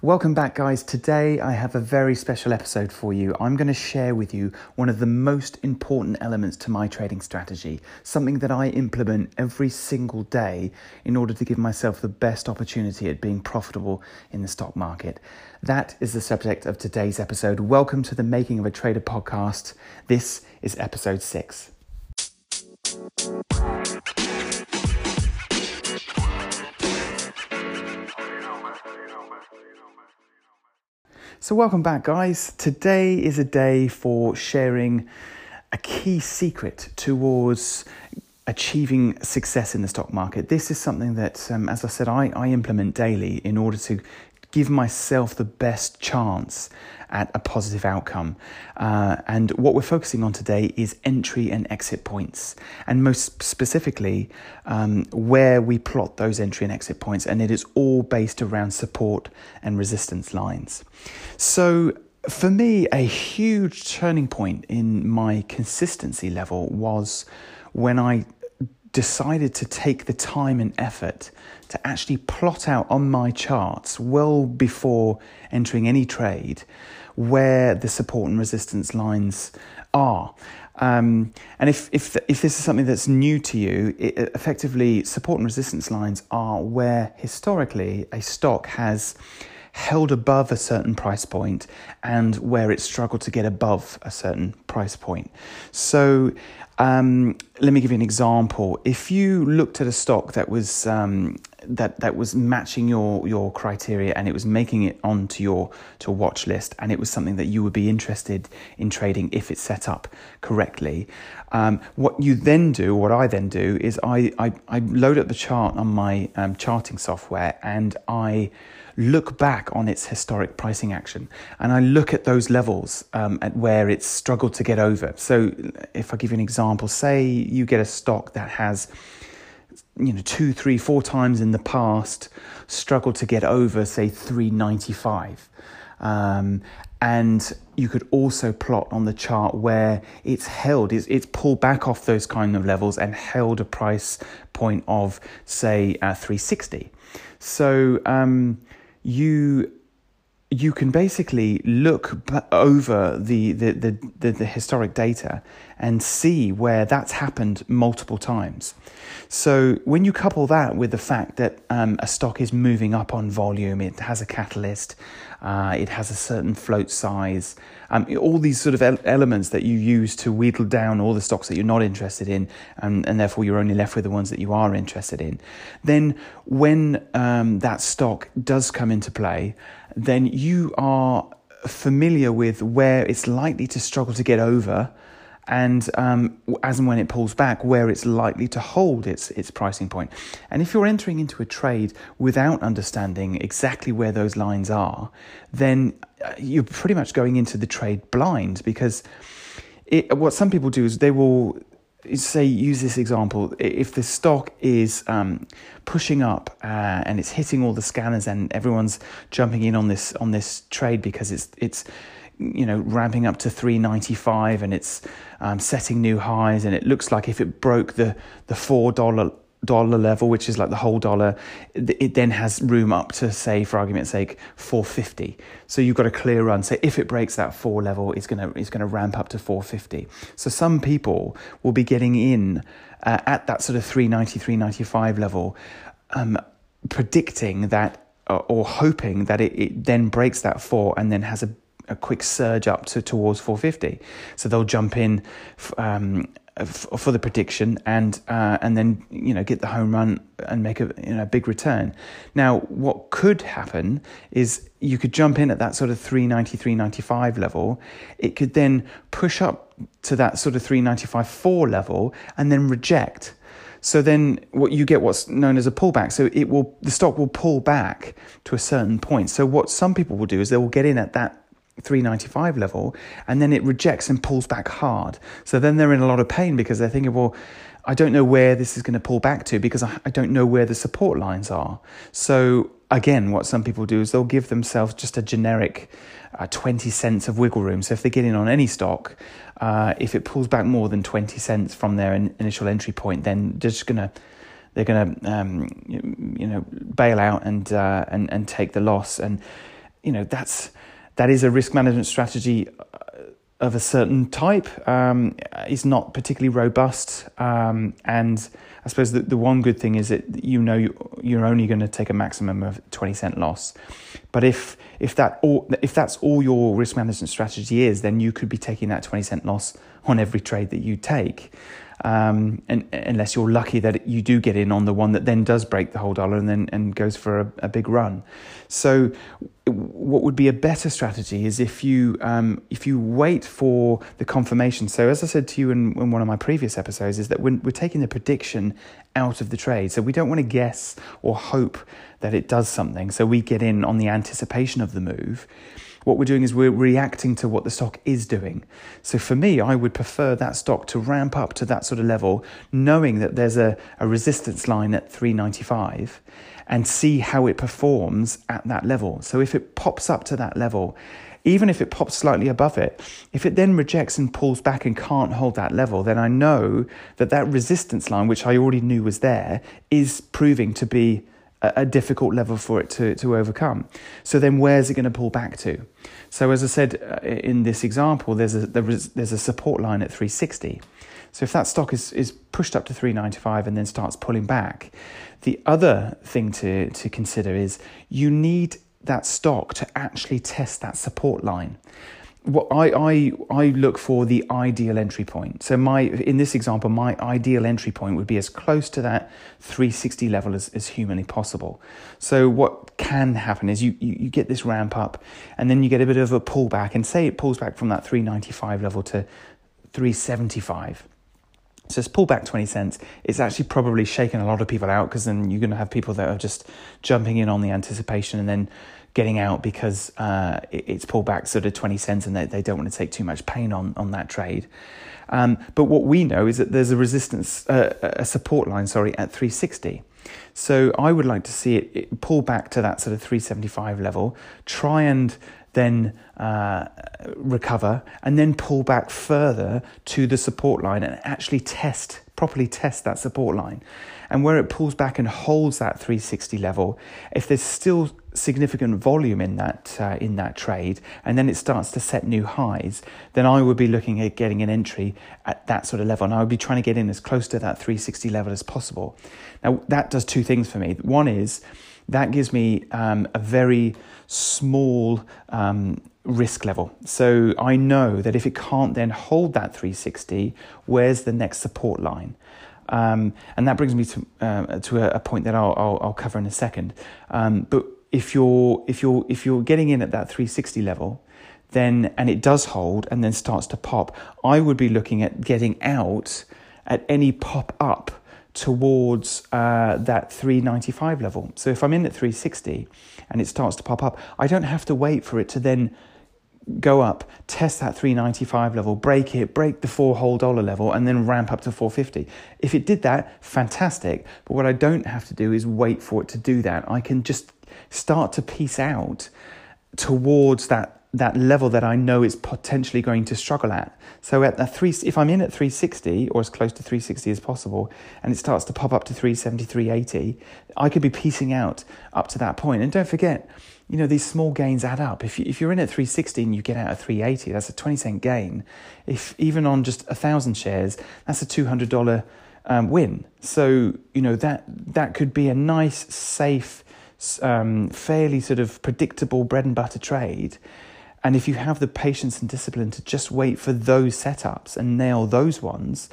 Welcome back, guys. Today I have a very special episode for you. I'm going to share with you one of the most important elements to my trading strategy, something that I implement every single day in order to give myself the best opportunity at being profitable in the stock market. That is the subject of today's episode. Welcome to the Making of a Trader podcast. This is episode six. So, welcome back, guys. Today is a day for sharing a key secret towards achieving success in the stock market. This is something that, um, as I said, I, I implement daily in order to give myself the best chance at a positive outcome. Uh, and what we're focusing on today is entry and exit points, and most specifically, um, where we plot those entry and exit points. And it is all based around support and resistance lines. So, for me, a huge turning point in my consistency level was when I decided to take the time and effort to actually plot out on my charts well before entering any trade where the support and resistance lines are. Um, and if, if, if this is something that's new to you, it, effectively, support and resistance lines are where historically a stock has held above a certain price point and where it struggled to get above a certain price point. So um, let me give you an example. If you looked at a stock that was um, that that was matching your your criteria and it was making it onto your to watch list and it was something that you would be interested in trading if it's set up correctly, um, what you then do, what I then do, is I I, I load up the chart on my um, charting software and I look back on its historic pricing action and I look at those levels um, at where it's struggled to get over. So, if I give you an example, say you get a stock that has you know two three four times in the past struggled to get over say 395 um, and you could also plot on the chart where it's held it's, it's pulled back off those kind of levels and held a price point of say uh, 360 so um, you you can basically look over the, the, the, the, the historic data and see where that's happened multiple times. So when you couple that with the fact that um, a stock is moving up on volume, it has a catalyst, uh, it has a certain float size, um, all these sort of elements that you use to wheedle down all the stocks that you're not interested in, and, and therefore you're only left with the ones that you are interested in. Then when um, that stock does come into play, then you are familiar with where it's likely to struggle to get over and um, as and when it pulls back, where it's likely to hold its its pricing point. And if you're entering into a trade without understanding exactly where those lines are, then uh, you're pretty much going into the trade blind because it, what some people do is they will say use this example if the stock is um, pushing up uh, and it's hitting all the scanners and everyone's jumping in on this on this trade because it's it's you know ramping up to 395 and it's um, setting new highs and it looks like if it broke the the four dollar dollar level, which is like the whole dollar, it then has room up to say, for argument's sake, 450. So you've got a clear run. So if it breaks that four level, it's gonna it's gonna ramp up to 450. So some people will be getting in uh, at that sort of 390, 395 level, um, predicting that uh, or hoping that it, it then breaks that four and then has a a quick surge up to towards 450. So they'll jump in um, for the prediction and uh, and then you know get the home run and make a you know big return. Now, what could happen is you could jump in at that sort of 390 395 level. It could then push up to that sort of 395 4 level and then reject. So then what you get what's known as a pullback. So it will the stock will pull back to a certain point. So what some people will do is they will get in at that 395 level and then it rejects and pulls back hard. So then they're in a lot of pain because they're thinking, well, I don't know where this is going to pull back to because I, I don't know where the support lines are. So again, what some people do is they'll give themselves just a generic uh, 20 cents of wiggle room. So if they get in on any stock, uh, if it pulls back more than 20 cents from their in- initial entry point, then they're just going to they're going to um, you know bail out and uh, and and take the loss and you know, that's that is a risk management strategy of a certain type. Um, is not particularly robust, um, and I suppose the, the one good thing is that you know you're only going to take a maximum of twenty cent loss. But if if that all, if that's all your risk management strategy is, then you could be taking that twenty cent loss on every trade that you take um, and, unless you're lucky that you do get in on the one that then does break the whole dollar and then and goes for a, a big run. So, what would be a better strategy is if you um, if you wait for the confirmation. So, as I said to you in, in one of my previous episodes, is that we're, we're taking the prediction out of the trade. So we don't want to guess or hope that it does something. So we get in on the anticipation of the move what we're doing is we're reacting to what the stock is doing. So for me, I would prefer that stock to ramp up to that sort of level, knowing that there's a, a resistance line at 395 and see how it performs at that level. So if it pops up to that level, even if it pops slightly above it, if it then rejects and pulls back and can't hold that level, then I know that that resistance line, which I already knew was there, is proving to be a, difficult level for it to, to overcome. So then where's it going to pull back to? So as I said uh, in this example, there's a, there's a support line at 360. So if that stock is, is pushed up to 395 and then starts pulling back, the other thing to, to consider is you need that stock to actually test that support line what I, I I look for the ideal entry point. So my in this example, my ideal entry point would be as close to that 360 level as, as humanly possible. So what can happen is you, you, you get this ramp up and then you get a bit of a pullback and say it pulls back from that 395 level to 375. So it's pulled back 20 cents. It's actually probably shaken a lot of people out because then you're going to have people that are just jumping in on the anticipation and then getting out because uh, it's pulled back sort of 20 cents and they, they don't want to take too much pain on, on that trade. Um, but what we know is that there's a resistance, uh, a support line, sorry, at 360. So I would like to see it, it, pull back to that sort of 375 level, try and then uh, recover, and then pull back further to the support line and actually test, properly test that support line. And where it pulls back and holds that 360 level, if there's still significant volume in that uh, in that trade, and then it starts to set new highs, then I would be looking at getting an entry at that sort of level, and I would be trying to get in as close to that 360 level as possible. Now that does two things for me. One is that gives me um, a very small um, risk level. So I know that if it can't then hold that 360, where's the next support line? Um, and that brings me to uh, to a, a, point that I'll, I'll, I'll cover in a second. Um, but if you're if you're if you're getting in at that 360 level, then and it does hold and then starts to pop, I would be looking at getting out at any pop up towards uh, that 395 level. So if I'm in at 360 and it starts to pop up, I don't have to wait for it to then go up, test that 395 level, break it, break the four whole dollar level, and then ramp up to 450. If it did that, fantastic. But what I don't have to do is wait for it to do that. I can just start to piece out towards that that level that I know is potentially going to struggle at. So at the three, if I'm in at 360 or as close to 360 as possible, and it starts to pop up to 370, 380, I could be piecing out up to that point. And don't forget, you know, these small gains add up. If, you, if you're in at 360 and you get out at 380, that's a 20 cent gain. If even on just a thousand shares, that's a $200 um, win. So, you know, that, that could be a nice, safe, um, fairly sort of predictable bread and butter trade. And if you have the patience and discipline to just wait for those setups and nail those ones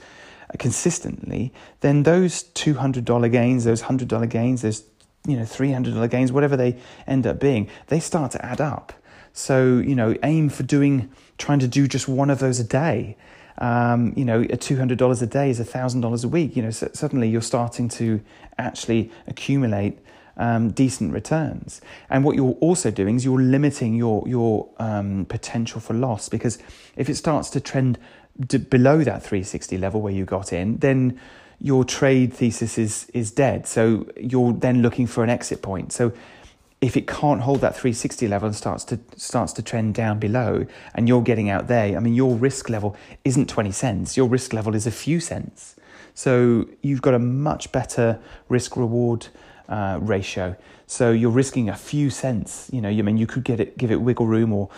uh, consistently, then those $200 gains, those $100 gains, those you know, $300 gains, whatever they end up being, they start to add up. So, you know, aim for doing, trying to do just one of those a day. Um, you know, $200 a day is $1,000 a week. You know, so suddenly you're starting to actually accumulate um, decent returns. And what you're also doing is you're limiting your, your um, potential for loss because if it starts to trend d- below that 360 level where you got in, then your trade thesis is is dead. So you're then looking for an exit point. So if it can't hold that 360 level and starts to starts to trend down below and you're getting out there, I mean your risk level isn't 20 cents. Your risk level is a few cents. So you've got a much better risk reward uh, ratio. So you're risking a few cents. You know, I mean, you could get it, give it wiggle room, or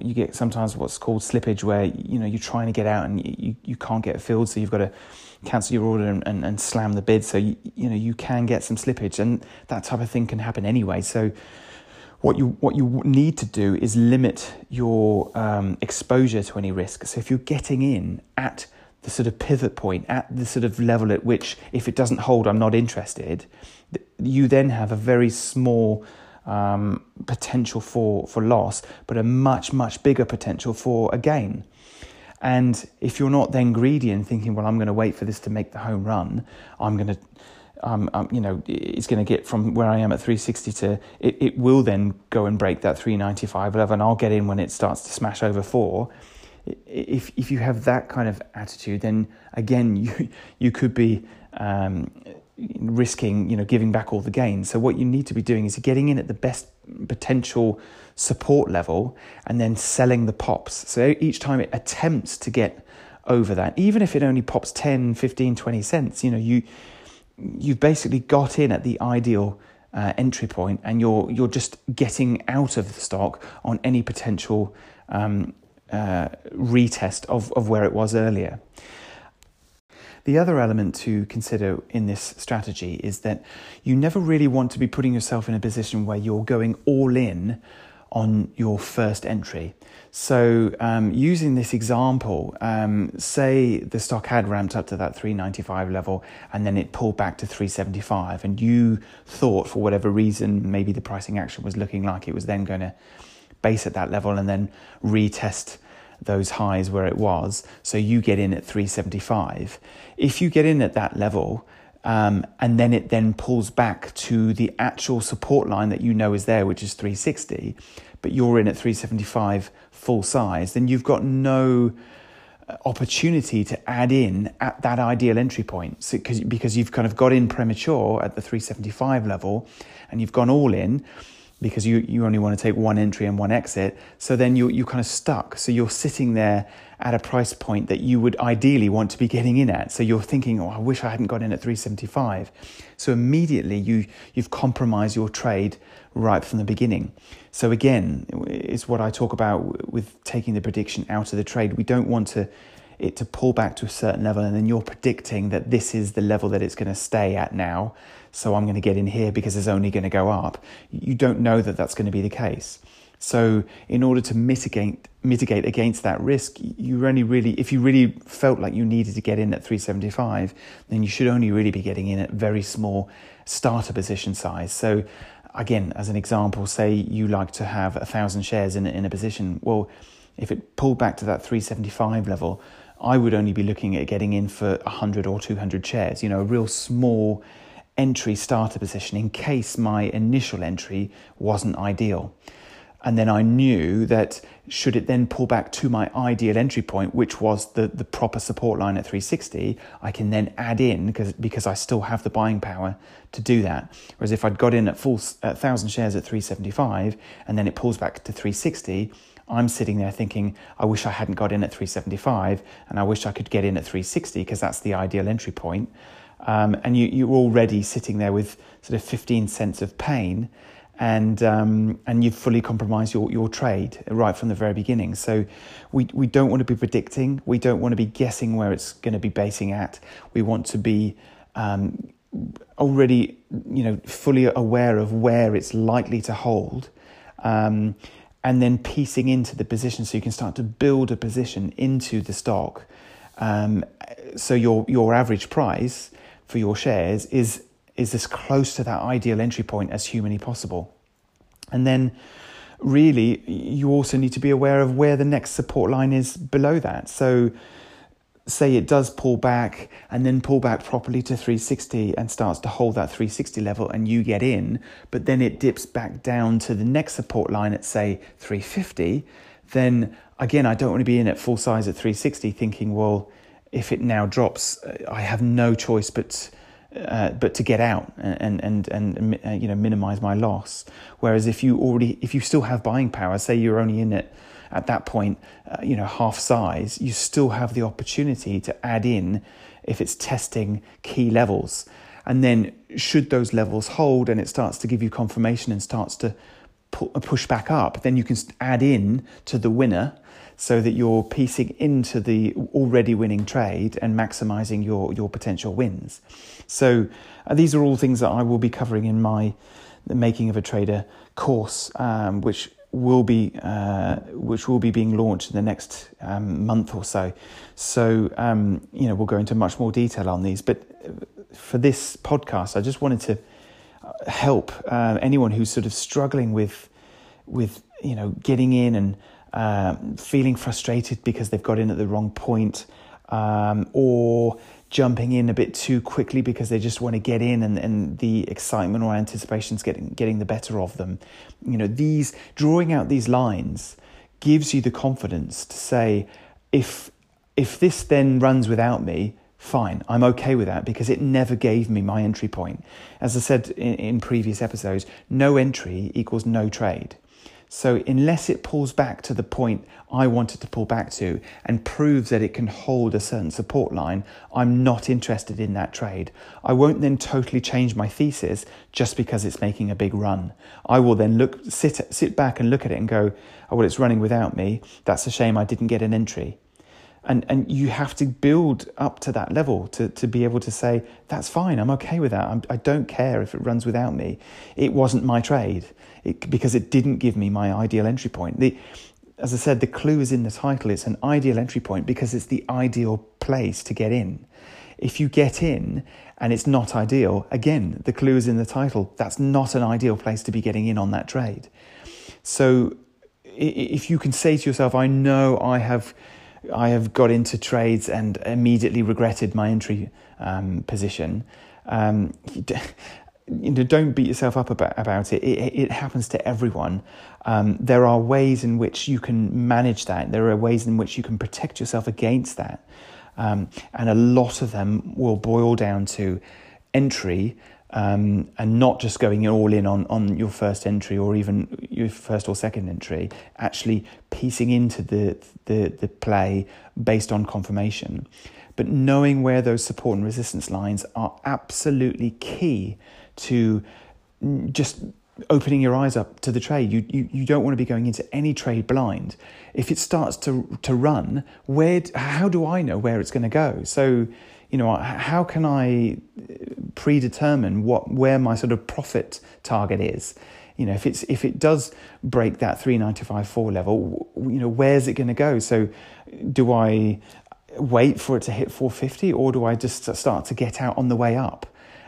you get sometimes what's called slippage, where you know you're trying to get out and you, you can't get filled, so you've got to cancel your order and, and, and slam the bid. So you, you know you can get some slippage, and that type of thing can happen anyway. So what you what you need to do is limit your um, exposure to any risk. So if you're getting in at the sort of pivot point, at the sort of level at which if it doesn't hold, I'm not interested you then have a very small um, potential for, for loss, but a much, much bigger potential for a gain. And if you're not then greedy and thinking, well, I'm going to wait for this to make the home run, I'm going to, um, um, you know, it's going to get from where I am at 360 to, it, it will then go and break that 395 level, and I'll get in when it starts to smash over four. If if you have that kind of attitude, then again, you you could be um, risking you know giving back all the gains. So what you need to be doing is getting in at the best potential support level and then selling the pops. So each time it attempts to get over that even if it only pops 10 15 20 cents you know you you've basically got in at the ideal uh, entry point and you're you're just getting out of the stock on any potential um, uh, retest of, of where it was earlier the other element to consider in this strategy is that you never really want to be putting yourself in a position where you're going all in on your first entry. So, um, using this example, um, say the stock had ramped up to that 395 level and then it pulled back to 375, and you thought, for whatever reason, maybe the pricing action was looking like it was then going to base at that level and then retest those highs where it was. So you get in at 375. If you get in at that level, um, and then it then pulls back to the actual support line that you know is there, which is 360, but you're in at 375 full size, then you've got no uh, opportunity to add in at that ideal entry point so, because you've kind of got in premature at the 375 level and you've gone all in because you, you only want to take one entry and one exit. So then you, you're kind of stuck. So you're sitting there at a price point that you would ideally want to be getting in at. So you're thinking, oh, I wish I hadn't got in at 375. So immediately you, you've compromised your trade right from the beginning. So again, it's what I talk about with taking the prediction out of the trade. We don't want to it to pull back to a certain level and then you're predicting that this is the level that it's going to stay at now so i'm going to get in here because it's only going to go up. You don't know that that's going to be the case. So in order to mitigate mitigate against that risk you only really if you really felt like you needed to get in at 375 then you should only really be getting in at very small starter position size. So again as an example say you like to have a thousand shares in, in a position. Well if it pulled back to that 375 level I would only be looking at getting in for 100 or 200 shares, you know, a real small entry starter position in case my initial entry wasn't ideal. And then I knew that should it then pull back to my ideal entry point, which was the, the proper support line at 360, I can then add in because, because I still have the buying power to do that. Whereas if I'd got in at full at 1,000 shares at 375 and then it pulls back to 360, I'm sitting there thinking, I wish I hadn't got in at 375 and I wish I could get in at 360 because that's the ideal entry point. Um, and you, you're already sitting there with sort of 15 cents of pain and um, and you've fully compromised your, your trade right from the very beginning. So we, we don't want to be predicting. We don't want to be guessing where it's going to be basing at. We want to be um, already you know fully aware of where it's likely to hold. Um, and then piecing into the position so you can start to build a position into the stock. Um, so your your average price for your shares is is as close to that ideal entry point as humanly possible. And then really you also need to be aware of where the next support line is below that. So say it does pull back and then pull back properly to 360 and starts to hold that 360 level and you get in, but then it dips back down to the next support line at say 350, then again, I don't want to be in at full size at 360 thinking, well, if it now drops, uh, I have no choice but uh, but to get out and and and uh, you know minimize my loss. Whereas if you already if you still have buying power, say you're only in it at that point, uh, you know, half size, you still have the opportunity to add in if it's testing key levels. And then, should those levels hold and it starts to give you confirmation and starts to push back up, then you can add in to the winner so that you're piecing into the already winning trade and maximizing your, your potential wins. So, uh, these are all things that I will be covering in my the Making of a Trader course, um, which will be uh, which will be being launched in the next um, month or so. So um, you know we'll go into much more detail on these. But for this podcast, I just wanted to uh, help uh, anyone who's sort of struggling with with you know getting in and uh, feeling frustrated because they've got in at the wrong point, um, or jumping in a bit too quickly because they just want to get in and, and the excitement or anticipation is getting getting the better of them. You know, these drawing out these lines gives you the confidence to say, if if this then runs without me, fine, I'm okay with that because it never gave me my entry point. As I said in, in previous episodes, no entry equals no trade. So, unless it pulls back to the point I want it to pull back to and proves that it can hold a certain support line, I'm not interested in that trade. I won't then totally change my thesis just because it's making a big run. I will then look, sit, sit back and look at it and go, oh, well, it's running without me. That's a shame I didn't get an entry. And, and you have to build up to that level to, to be able to say, that's fine, I'm okay with that. I'm, I do not care if it runs without me. It wasn't my trade it, because it didn't give me my ideal entry point. The, as I said, the clue is in the title. It's an ideal entry point because it's the ideal place to get in. If you get in and it's not ideal, again, the clue is in the title. That's not an ideal place to be getting in on that trade. So if you can say to yourself, I know I have I have got into trades and immediately regretted my entry um, position. Um, you know, don't beat yourself up about, about it. it. It happens to everyone. Um, there are ways in which you can manage that. There are ways in which you can protect yourself against that. Um, and a lot of them will boil down to entry um, and not just going all in on, on your first entry or even your first or second entry, actually piecing into the, the, the play based on confirmation. But knowing where those support and resistance lines are absolutely key to just opening your eyes up to the trade. You, you, you don't want to be going into any trade blind. If it starts to, to run, where, how do I know where it's going to go? So, you know, how can I predetermine what where my sort of profit target is? You know, if it's if it does break that 3954 level, you know, where's it going to go? So, do I wait for it to hit 450 or do I just start to get out on the way up?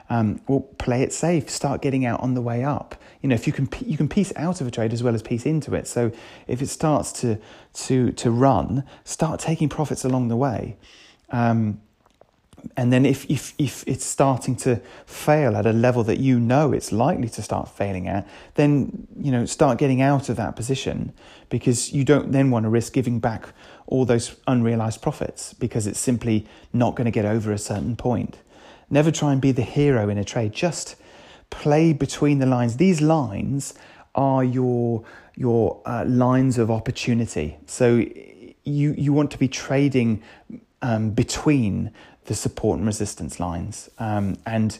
Um, well, play it safe. Start getting out on the way up. You know, if you can, you can piece out of a trade as well as piece into it. So if it starts to to to run, start taking profits along the way. Um, and then if, if, if it's starting to fail at a level that you know it's likely to start failing at, then, you know, start getting out of that position because you don't then want to risk giving back all those unrealized profits because it's simply not going to get over a certain point. Never try and be the hero in a trade. Just play between the lines. These lines are your, your uh, lines of opportunity. So you, you want to be trading um, between the support and resistance lines. Um, and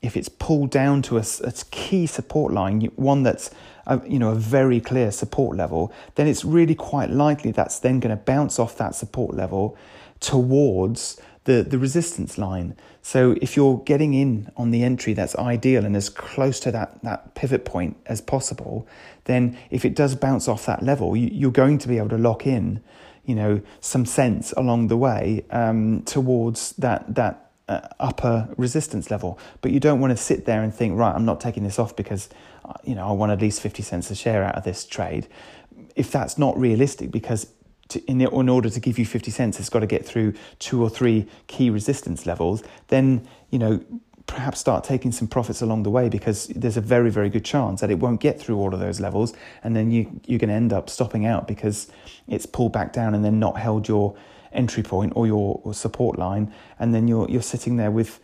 if it's pulled down to a, a key support line, one that's a, you know a very clear support level, then it's really quite likely that's then going to bounce off that support level towards the, the resistance line. So if you're getting in on the entry that's ideal and as close to that, that pivot point as possible, then if it does bounce off that level, you, you're going to be able to lock in you know, some cents along the way um, towards that that uh, upper resistance level. But you don't want to sit there and think, right, I'm not taking this off because uh, you know I want at least fifty cents a share out of this trade. If that's not realistic, because to, in, in order to give you 50 cents, it's got to get through two or three key resistance levels, then, you know, perhaps start taking some profits along the way because there's a very, very good chance that it won't get through all of those levels. And then you, you're going to end up stopping out because it's pulled back down and then not held your entry point or your or support line. And then you're, you're sitting there with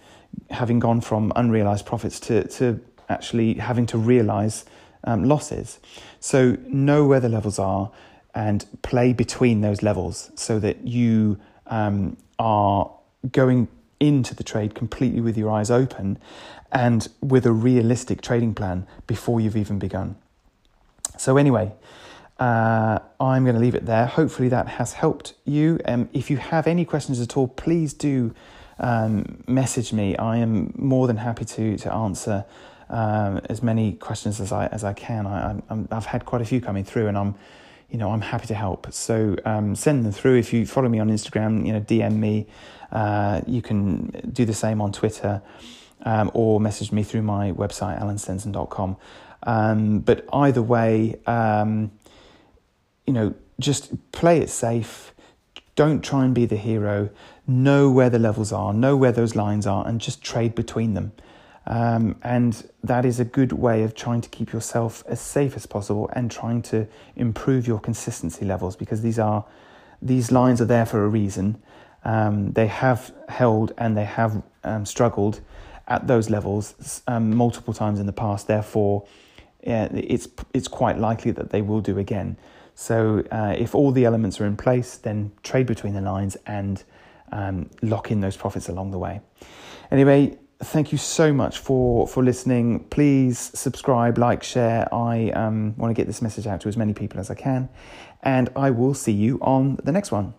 having gone from unrealized profits to, to actually having to realize um, losses. So know where the levels are and play between those levels so that you um, are going into the trade completely with your eyes open and with a realistic trading plan before you've even begun. So, anyway, uh, I'm going to leave it there. Hopefully, that has helped you. Um, if you have any questions at all, please do um, message me. I am more than happy to to answer um, as many questions as I as I can. I, have had quite a few coming through, and I'm you know I'm happy to help. So um, send them through. If you follow me on Instagram, you know DM me. Uh, you can do the same on Twitter. Um, or message me through my website, alanstenson.com. Um, but either way, um, you know, just play it safe. Don't try and be the hero. Know where the levels are, know where those lines are, and just trade between them. Um, and that is a good way of trying to keep yourself as safe as possible and trying to improve your consistency levels because these are these lines are there for a reason. Um, they have held and they have um, struggled at those levels um, multiple times in the past. Therefore, yeah, it's it's quite likely that they will do again. So uh, if all the elements are in place, then trade between the lines and um, lock in those profits along the way. Anyway, thank you so much for for listening. Please subscribe, like, share. I um, want to get this message out to as many people as I can, and I will see you on the next one.